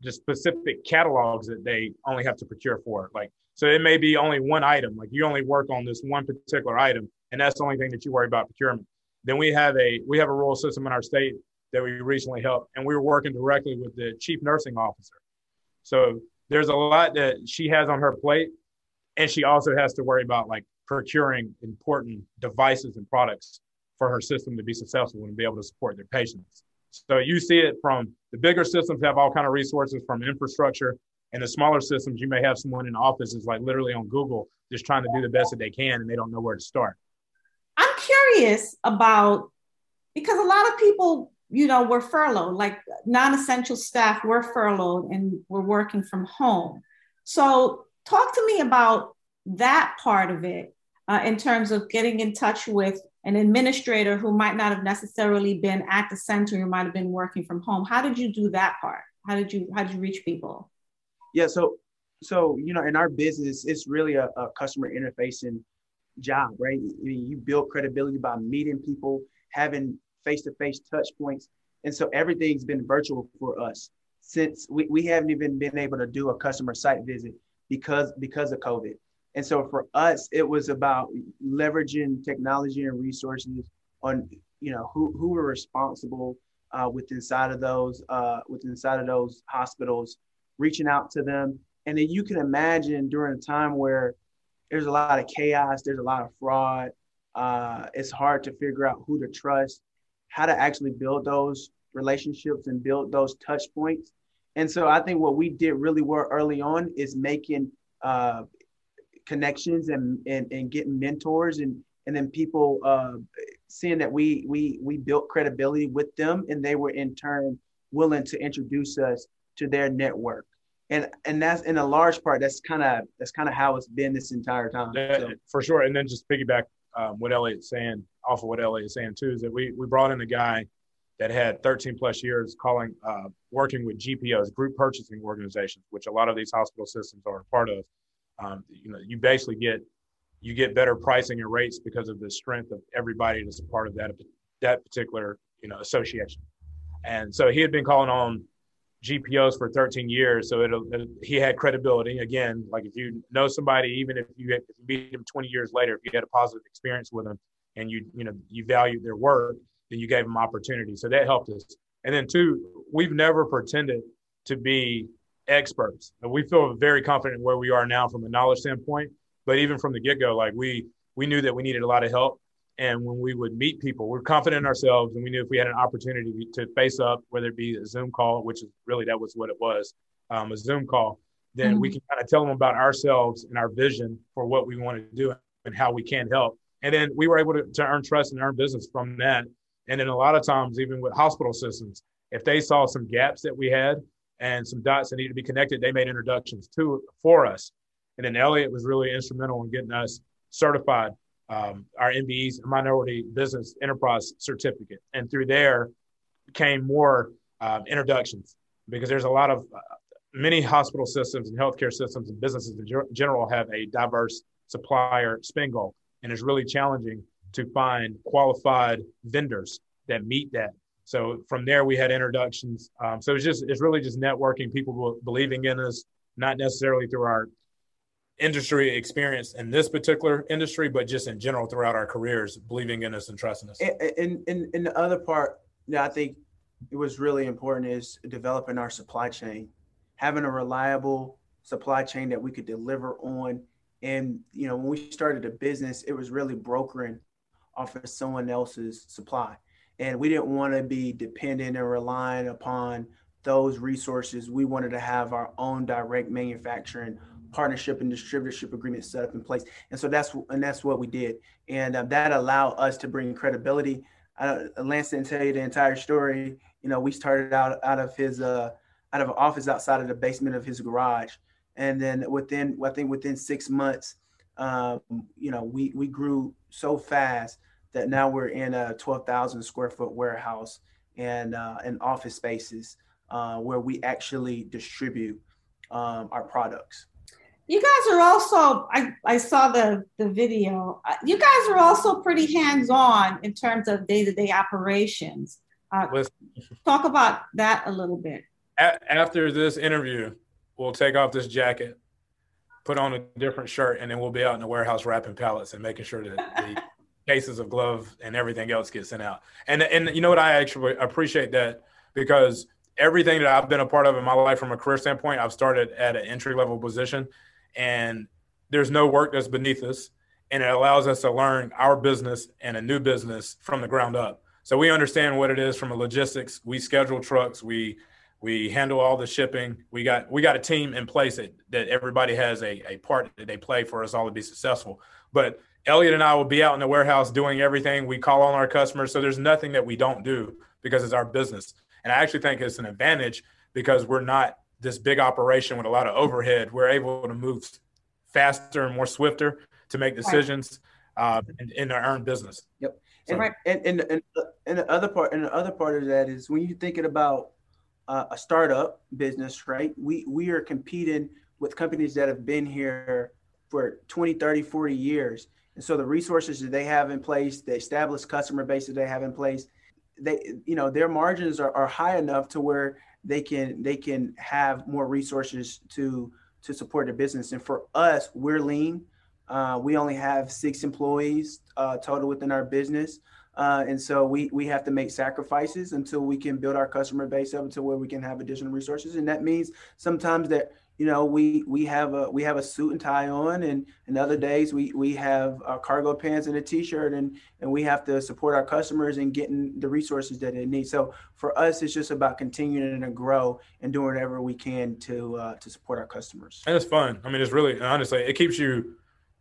the specific catalogs that they only have to procure for. Like so, it may be only one item. Like you only work on this one particular item, and that's the only thing that you worry about procurement. Then we have a we have a rural system in our state that we recently helped, and we were working directly with the chief nursing officer. So there's a lot that she has on her plate, and she also has to worry about like procuring important devices and products for her system to be successful and be able to support their patients. So you see it from the bigger systems have all kind of resources from infrastructure, and the smaller systems you may have someone in the office is like literally on Google just trying to do the best that they can, and they don't know where to start. I'm curious about because a lot of people you know, we're furloughed, like non-essential staff were furloughed and we're working from home. So talk to me about that part of it uh, in terms of getting in touch with an administrator who might not have necessarily been at the center, who might have been working from home. How did you do that part? How did you how did you reach people? Yeah, so so you know, in our business, it's really a, a customer interfacing job, right? You build credibility by meeting people, having face-to-face touch points. And so everything's been virtual for us since we, we haven't even been able to do a customer site visit because because of COVID. And so for us, it was about leveraging technology and resources on you know who who were responsible uh, with inside of those uh, with inside of those hospitals, reaching out to them. And then you can imagine during a time where there's a lot of chaos, there's a lot of fraud. Uh, it's hard to figure out who to trust how to actually build those relationships and build those touch points. And so I think what we did really well early on is making uh, connections and, and, and getting mentors and, and then people uh, seeing that we, we, we built credibility with them and they were in turn willing to introduce us to their network. and and that's in a large part that's kind of that's kind of how it's been this entire time. Yeah, so. For sure. And then just piggyback um, what Elliot's saying off of what Elliot's saying too is that we we brought in a guy that had 13 plus years calling uh, working with GPOs, group purchasing organizations, which a lot of these hospital systems are a part of. Um, you know, you basically get you get better pricing and rates because of the strength of everybody that's a part of that that particular you know association. And so he had been calling on GPOs for 13 years, so it, it he had credibility. Again, like if you know somebody, even if you, if you meet him 20 years later, if you had a positive experience with them and you you know you value their work, then you gave them opportunity. So that helped us. And then two, we've never pretended to be experts. We feel very confident where we are now from a knowledge standpoint. But even from the get go, like we we knew that we needed a lot of help. And when we would meet people, we are confident in ourselves, and we knew if we had an opportunity to face up, whether it be a Zoom call, which is really that was what it was, um, a Zoom call, then mm-hmm. we can kind of tell them about ourselves and our vision for what we want to do and how we can help. And then we were able to, to earn trust and earn business from that. And then a lot of times, even with hospital systems, if they saw some gaps that we had and some dots that needed to be connected, they made introductions to for us. And then Elliot was really instrumental in getting us certified, um, our MBE's Minority Business Enterprise Certificate. And through there came more uh, introductions because there's a lot of uh, many hospital systems and healthcare systems and businesses in general have a diverse supplier spin goal. And it's really challenging to find qualified vendors that meet that. So from there, we had introductions. Um, so it's just it's really just networking, people believing in us, not necessarily through our industry experience in this particular industry, but just in general throughout our careers, believing in us and trusting us. And in, in the other part, yeah, I think it was really important is developing our supply chain, having a reliable supply chain that we could deliver on. And you know, when we started a business, it was really brokering off of someone else's supply. And we didn't want to be dependent and relying upon those resources. We wanted to have our own direct manufacturing partnership and distributorship agreement set up in place. And so that's and that's what we did. And uh, that allowed us to bring credibility. Uh, Lance didn't tell you the entire story. You know, we started out out of his uh, out of an office outside of the basement of his garage, and then within I think within six months, um, you know, we we grew so fast that now we're in a 12,000 square foot warehouse and uh, and office spaces uh, where we actually distribute um, our products. You guys are also I, I saw the the video. Uh, you guys are also pretty hands on in terms of day to day operations. Uh, talk about that a little bit. After this interview, we'll take off this jacket, put on a different shirt, and then we'll be out in the warehouse wrapping pallets and making sure that the *laughs* cases of glove and everything else get sent out. And and you know what? I actually appreciate that because everything that I've been a part of in my life from a career standpoint, I've started at an entry level position, and there's no work that's beneath us, and it allows us to learn our business and a new business from the ground up. So we understand what it is from a logistics. We schedule trucks. We we handle all the shipping. We got we got a team in place that, that everybody has a, a part that they play for us all to be successful. But Elliot and I will be out in the warehouse doing everything. We call on our customers. So there's nothing that we don't do because it's our business. And I actually think it's an advantage because we're not this big operation with a lot of overhead. We're able to move faster and more swifter to make decisions uh, in, in our own business. Yep. So. And, and, and, and, and the other part, and the other part of that is when you're thinking about uh, a startup business, right? We, we are competing with companies that have been here for 20, 30, 40 years and so the resources that they have in place, the established customer base that they have in place, they, you know, their margins are, are high enough to where they can they can have more resources to to support their business. And for us, we're lean. Uh, we only have six employees uh, total within our business. Uh, and so we, we have to make sacrifices until we can build our customer base up until where we can have additional resources. And that means sometimes that you know, we we have a we have a suit and tie on, and and other days we we have our cargo pants and a t-shirt, and and we have to support our customers and getting the resources that they need. So for us, it's just about continuing to grow and doing whatever we can to uh, to support our customers. And it's fun. I mean, it's really honestly, it keeps you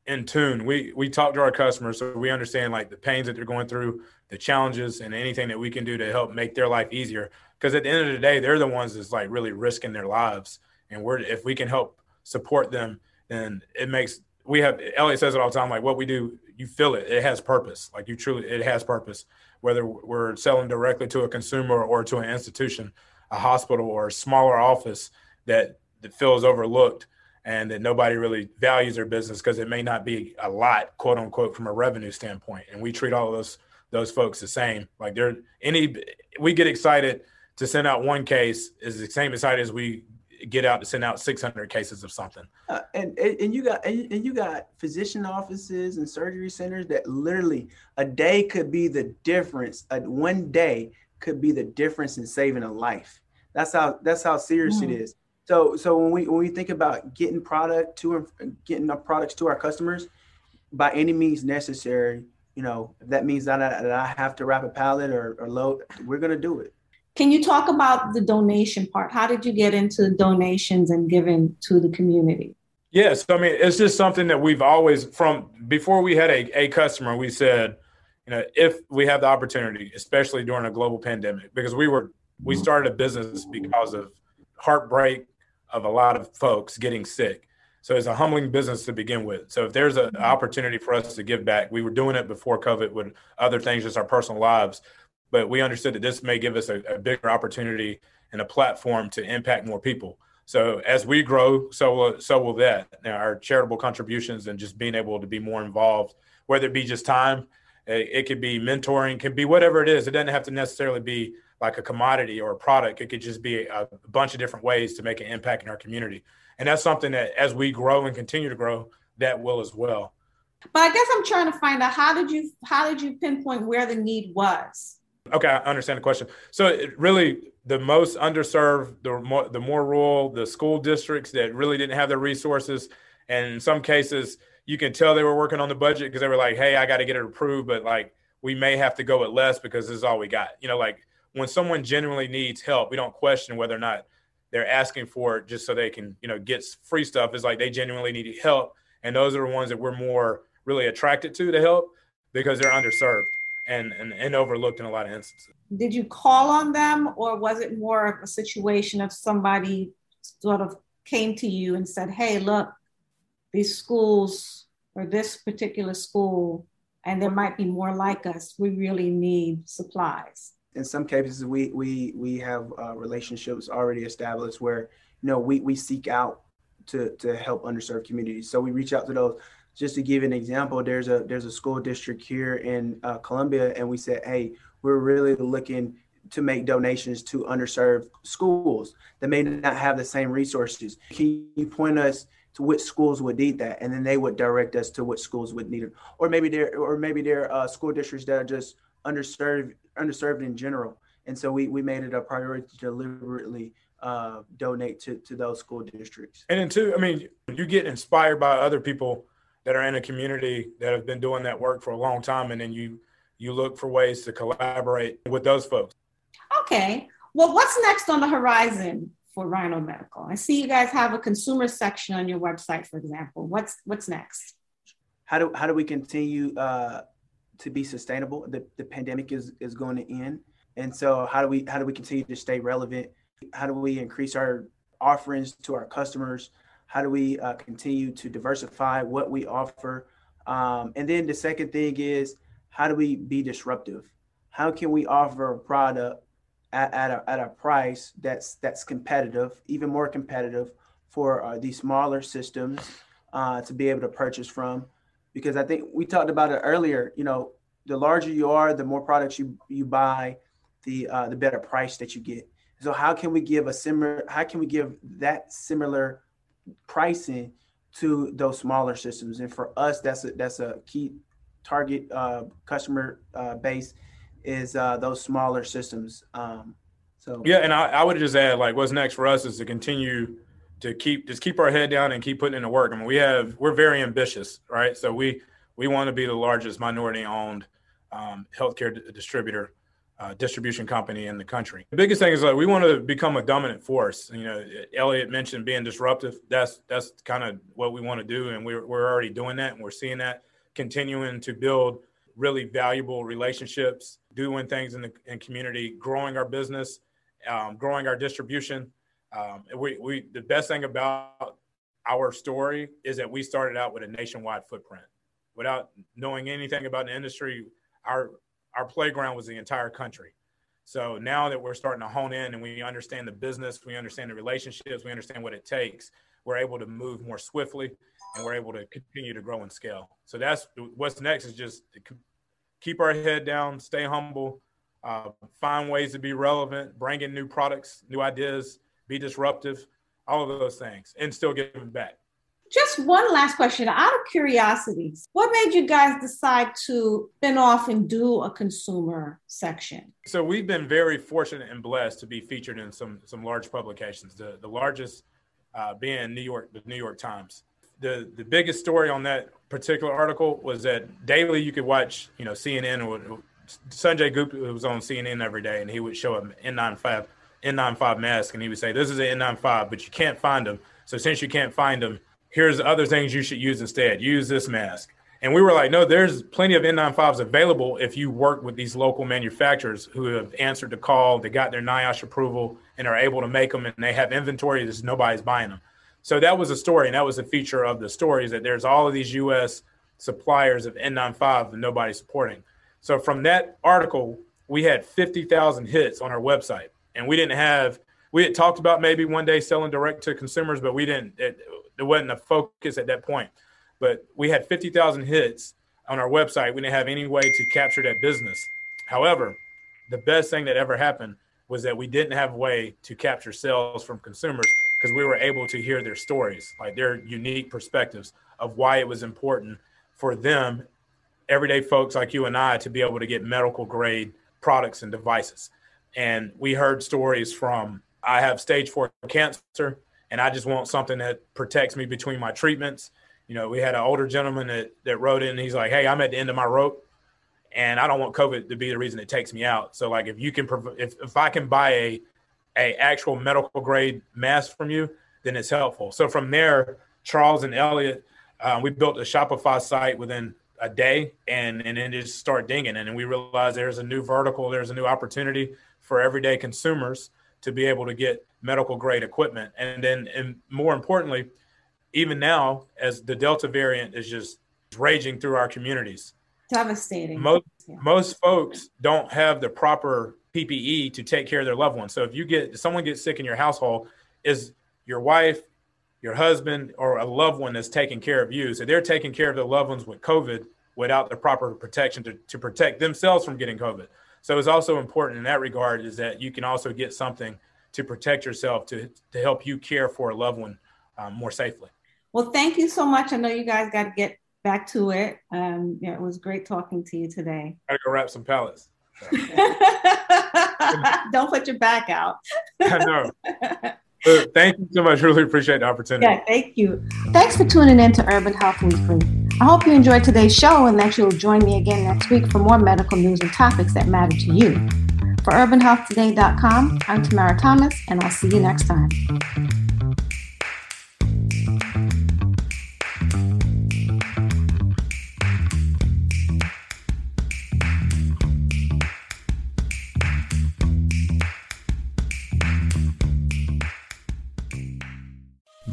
in tune. We we talk to our customers, so we understand like the pains that they're going through, the challenges, and anything that we can do to help make their life easier. Because at the end of the day, they're the ones that's like really risking their lives and we're if we can help support them, then it makes we have Elliot says it all the time. Like what we do, you feel it. It has purpose. Like you truly, it has purpose. Whether we're selling directly to a consumer or to an institution, a hospital or a smaller office that that feels overlooked and that nobody really values their business because it may not be a lot, quote unquote, from a revenue standpoint. And we treat all of those those folks the same. Like they're any we get excited to send out one case is the same excited as we get out to send out 600 cases of something. Uh, and, and you got and you got physician offices and surgery centers that literally a day could be the difference. A, one day could be the difference in saving a life. That's how that's how serious mm. it is. So so when we when we think about getting product to getting our products to our customers, by any means necessary, you know, if that means that I, that I have to wrap a pallet or, or load, we're gonna do it. Can you talk about the donation part? How did you get into donations and giving to the community? Yes, I mean it's just something that we've always from before we had a, a customer, we said, you know, if we have the opportunity, especially during a global pandemic, because we were we mm-hmm. started a business because of heartbreak of a lot of folks getting sick. So it's a humbling business to begin with. So if there's an mm-hmm. opportunity for us to give back, we were doing it before COVID with other things, just our personal lives. But we understood that this may give us a, a bigger opportunity and a platform to impact more people. So as we grow, so will, so will that. Now, our charitable contributions and just being able to be more involved, whether it be just time, it, it could be mentoring, could be whatever it is. It doesn't have to necessarily be like a commodity or a product. It could just be a, bunch of different ways to make an impact in our community. And that's something that as we grow and continue to grow, that will as well. But I guess I'm trying to find out how did you how did you pinpoint where the need was? Okay, I understand the question. So it really, the most underserved, the more, the more rural, the school districts that really didn't have the resources, and in some cases, you can tell they were working on the budget because they were like, "Hey, I got to get it approved," but like we may have to go with less because this is all we got. You know, like when someone genuinely needs help, we don't question whether or not they're asking for it just so they can, you know, get free stuff. It's like they genuinely need help, and those are the ones that we're more really attracted to to help because they're underserved and, and, and overlooked in a lot of instances. Did you call on them, or was it more of a situation of somebody sort of came to you and said, "Hey, look, these schools or this particular school, and there might be more like us. We really need supplies." In some cases, we we we have uh, relationships already established where you know we we seek out to to help underserved communities. So we reach out to those just to give an example, there's a there's a school district here in uh, Columbia, and we said, hey, we're really looking to make donations to underserved schools that may not have the same resources. Can you point us to which schools would need that, and then they would direct us to which schools would need it, or maybe there, or maybe there are uh, school districts that are just underserved, underserved in general. And so we we made it a priority to deliberately uh, donate to to those school districts. And then too, I mean, you get inspired by other people that are in a community that have been doing that work for a long time and then you you look for ways to collaborate with those folks. Okay. Well what's next on the horizon for rhino medical? I see you guys have a consumer section on your website for example. What's what's next? How do how do we continue uh, to be sustainable the, the pandemic is is going to end and so how do we how do we continue to stay relevant how do we increase our offerings to our customers how do we uh, continue to diversify what we offer? Um, and then the second thing is, how do we be disruptive? How can we offer a product at, at, a, at a price that's that's competitive, even more competitive for uh, these smaller systems uh, to be able to purchase from? Because I think we talked about it earlier. You know, the larger you are, the more products you you buy, the uh, the better price that you get. So how can we give a similar? How can we give that similar pricing to those smaller systems. And for us, that's a, that's a key target uh, customer uh, base is uh, those smaller systems. Um, so yeah, and I, I would just add like what's next for us is to continue to keep just keep our head down and keep putting in the work. I mean, we have we're very ambitious, right? So we we want to be the largest minority owned um, healthcare d- distributor uh, distribution company in the country. The biggest thing is like we want to become a dominant force. You know, Elliot mentioned being disruptive. That's that's kind of what we want to do, and we're we're already doing that, and we're seeing that continuing to build really valuable relationships, doing things in the in community, growing our business, um, growing our distribution, Um, we, we the best thing about our story is that we started out with a nationwide footprint. Without knowing anything about the industry, our our playground was the entire country. So now that we're starting to hone in and we understand the business, we understand the relationships, we understand what it takes, we're able to move more swiftly and we're able to continue to grow and scale. So that's what's next is just keep our head down, stay humble, uh, find ways to be relevant, bring in new products, new ideas, be disruptive, all of those things, and still giving back. Just one last question out of curiosity. What made you guys decide to spin off and do a consumer section? So we've been very fortunate and blessed to be featured in some some large publications. The the largest uh, being New York, the New York Times. The the biggest story on that particular article was that daily you could watch, you know, CNN or Sanjay Gupta was on CNN every day, and he would show an N95 N95 mask, and he would say, "This is an N95, but you can't find them. So since you can't find them, here's other things you should use instead. Use this mask." And we were like, "No, there's plenty of N95s available if you work with these local manufacturers who have answered the call, they got their NIOSH approval, and are able to make them, and they have inventory. There's nobody's buying them." So that was a story, and that was a feature of the story is that there's all of these U.S. suppliers of N95 that nobody's supporting. So from that article, we had 50,000 hits on our website and we didn't have we had talked about maybe one day selling direct to consumers, but we didn't. It, it wasn't a focus at that point. But we had fifty thousand hits on our website. We didn't have any way to capture that business. However, the best thing that ever happened was that we didn't have a way to capture sales from consumers because we were able to hear their stories, like their unique perspectives of why it was important for them, everyday folks like you and I, to be able to get medical grade products and devices. And we heard stories from I have stage four cancer and I just want something that protects me between my treatments. You know, we had an older gentleman that, that wrote in, he's like, Hey, I'm at the end of my rope and I don't want COVID to be the reason it takes me out. So like, if you can, if, if I can buy a, a actual medical grade mask from you, then it's helpful. So from there, Charles and Elliot, uh, we built a Shopify site within a day and, and then just start dinging. And then we realized there's a new vertical, there's a new opportunity for everyday consumers to be able to get medical grade equipment. And then, and more importantly, even now, as the Delta variant is just raging through our communities, devastating. Most yeah. most folks don't have the proper PPE to take care of their loved ones. So if you get if someone gets sick in your household, is your wife, your husband, or a loved one that's taking care of you. So they're taking care of their loved ones with COVID without the proper protection to, to protect themselves from getting COVID. So it's also important in that regard is that you can also get something to protect yourself to to help you care for a loved one um, more safely. Well, thank you so much. I know you guys got to get back to it. Um, yeah, it was great talking to you today. Gotta go wrap some pallets. *laughs* Don't put your back out. *laughs* I know. thank you so much. Really appreciate the opportunity. Yeah, thank you. Thanks for tuning in to Urban Health Weekly. I hope you enjoyed today's show and that you'll join me again next week for more medical news and topics that matter to you. For UrbanHealthToday.com, I'm Tamara Thomas, and I'll see you next time.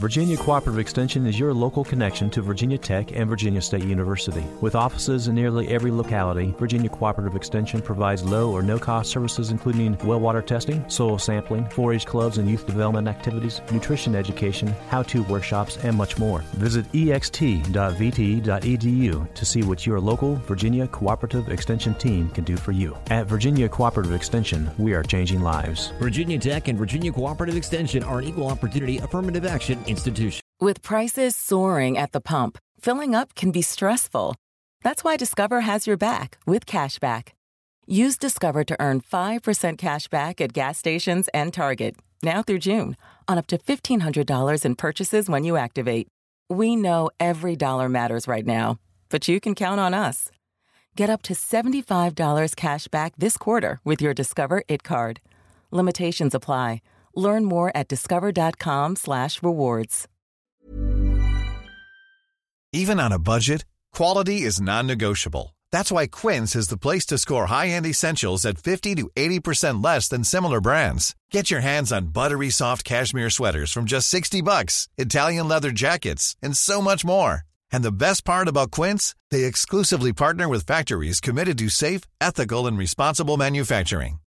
Virginia Cooperative Extension is your local connection to Virginia Tech and Virginia State University. With offices in nearly every locality, Virginia Cooperative Extension provides low or no cost services including well water testing, soil sampling, 4 H clubs and youth development activities, nutrition education, how to workshops, and much more. Visit ext.vt.edu to see what your local Virginia Cooperative Extension team can do for you. At Virginia Cooperative Extension, we are changing lives. Virginia Tech and Virginia Cooperative Extension are an equal opportunity affirmative action institution. With prices soaring at the pump, filling up can be stressful. That's why Discover has your back with cashback. Use Discover to earn 5% cash back at gas stations and Target, now through June, on up to $1,500 in purchases when you activate. We know every dollar matters right now, but you can count on us. Get up to $75 cash back this quarter with your Discover It card. Limitations apply. Learn more at discover.com/rewards. Even on a budget, quality is non-negotiable. That's why Quince is the place to score high-end essentials at 50 to 80% less than similar brands. Get your hands on buttery soft cashmere sweaters from just 60 bucks, Italian leather jackets, and so much more. And the best part about Quince, they exclusively partner with factories committed to safe, ethical, and responsible manufacturing.